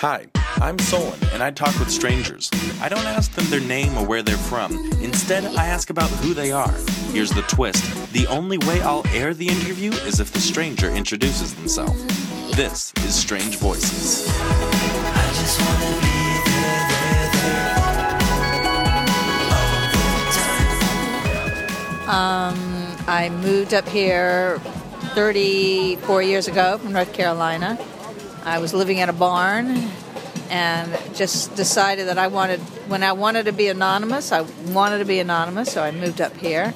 Hi, I'm Solon, and I talk with strangers. I don't ask them their name or where they're from. Instead, I ask about who they are. Here's the twist the only way I'll air the interview is if the stranger introduces themselves. This is Strange Voices. Um, I moved up here 34 years ago from North Carolina. I was living in a barn and just decided that I wanted, when I wanted to be anonymous, I wanted to be anonymous, so I moved up here.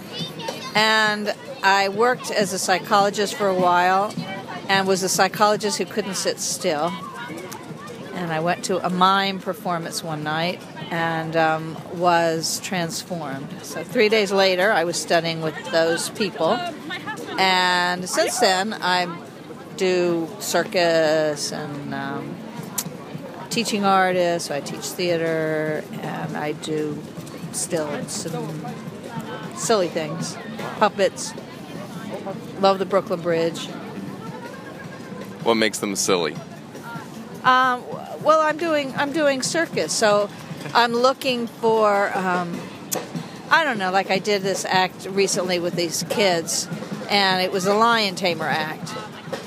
And I worked as a psychologist for a while and was a psychologist who couldn't sit still. And I went to a mime performance one night and um, was transformed. So three days later, I was studying with those people. And since then, I do circus and um, teaching artists. So I teach theater and I do stilts and silly things, puppets. Love the Brooklyn Bridge. What makes them silly? Um, well, I'm doing I'm doing circus, so I'm looking for um, I don't know. Like I did this act recently with these kids, and it was a lion tamer act.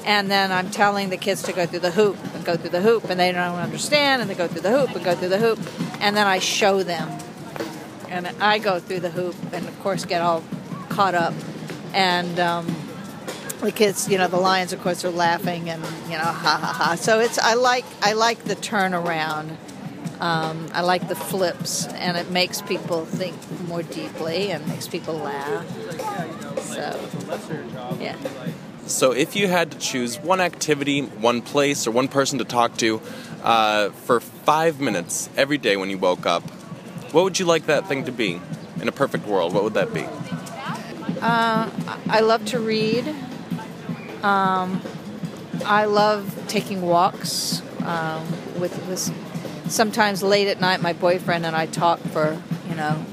And then I'm telling the kids to go through the hoop and go through the hoop, and they don't understand, and they go through the hoop and go through the hoop, and then I show them, and I go through the hoop, and of course get all caught up, and. Um, the kids, you know, the lions, of course, are laughing and you know, ha ha ha. So it's I like I like the turnaround. Um, I like the flips, and it makes people think more deeply and makes people laugh. So, yeah. So, if you had to choose one activity, one place, or one person to talk to uh, for five minutes every day when you woke up, what would you like that thing to be? In a perfect world, what would that be? I love to read. Um, I love taking walks um, with, with. Sometimes late at night, my boyfriend and I talk for you know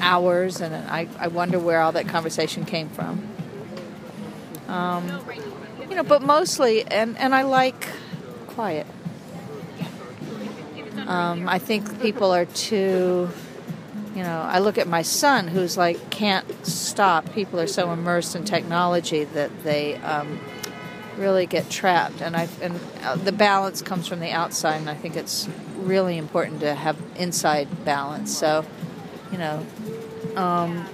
hours, and I, I wonder where all that conversation came from. Um, you know, but mostly, and and I like quiet. Um, I think people are too you know, I look at my son who's like can't stop. People are so immersed in technology that they um, really get trapped, and I and uh, the balance comes from the outside, and I think it's really important to have inside balance. So, you know, um,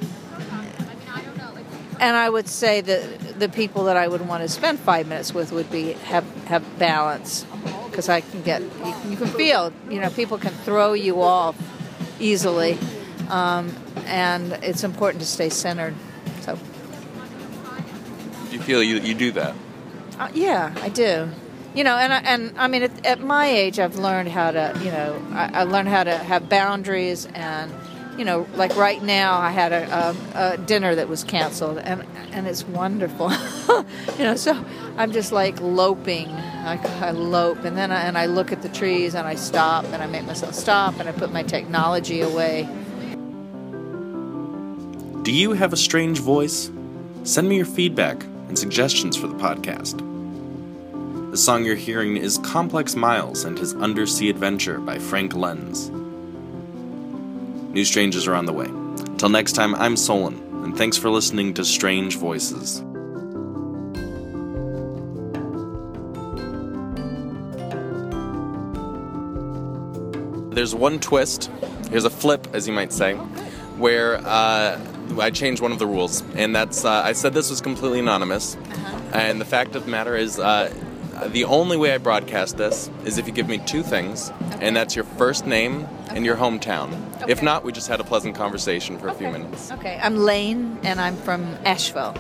and I would say that the people that I would want to spend five minutes with would be have have balance because I can get you, you can feel you know people can throw you off easily um, and it's important to stay centered. So, Do you feel you, you do that? uh, yeah, I do. You know, and I, and I mean, at, at my age, I've learned how to, you know, I, I learned how to have boundaries, and you know, like right now, I had a, a, a dinner that was canceled, and and it's wonderful. you know, so I'm just like loping. I, I lope, and then I, and I look at the trees, and I stop, and I make myself stop, and I put my technology away. Do you have a strange voice? Send me your feedback and suggestions for the podcast. The song you're hearing is Complex Miles and His Undersea Adventure by Frank Lenz. New strangers are on the way. Till next time, I'm Solon, and thanks for listening to Strange Voices. There's one twist, here's a flip, as you might say, where uh, I changed one of the rules, and that's uh, I said this was completely anonymous, and the fact of the matter is, uh, Uh, the only way I broadcast this is if you give me two things, and that's your first name and your hometown. If not, we just had a pleasant conversation for a few minutes. Okay, I'm Lane, and I'm from Asheville.